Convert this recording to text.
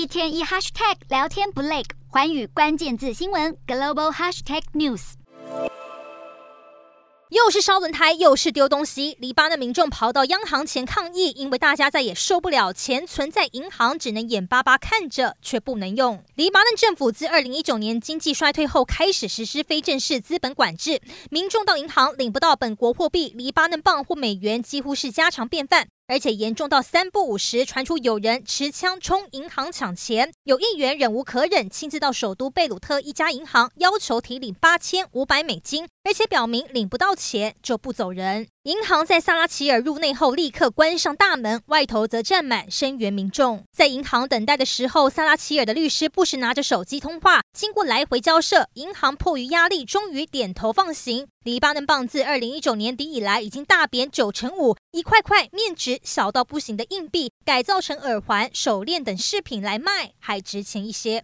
一天一 hashtag 聊天不累，环宇关键字新闻 global hashtag news。又是烧轮胎，又是丢东西。黎巴嫩民众跑到央行前抗议，因为大家再也受不了钱存在银行，只能眼巴巴看着，却不能用。黎巴嫩政府自二零一九年经济衰退后，开始实施非正式资本管制，民众到银行领不到本国货币，黎巴嫩镑或美元，几乎是家常便饭。而且严重到三不五时传出有人持枪冲银行抢钱，有议员忍无可忍，亲自到首都贝鲁特一家银行要求提领八千五百美金，而且表明领不到钱就不走人。银行在萨拉齐尔入内后立刻关上大门，外头则站满声援民众。在银行等待的时候，萨拉齐尔的律师不时拿着手机通话，经过来回交涉，银行迫于压力，终于点头放行。黎巴嫩镑自二零一九年底以来已经大贬九成五，一块块面值小到不行的硬币改造成耳环、手链等饰品来卖，还值钱一些。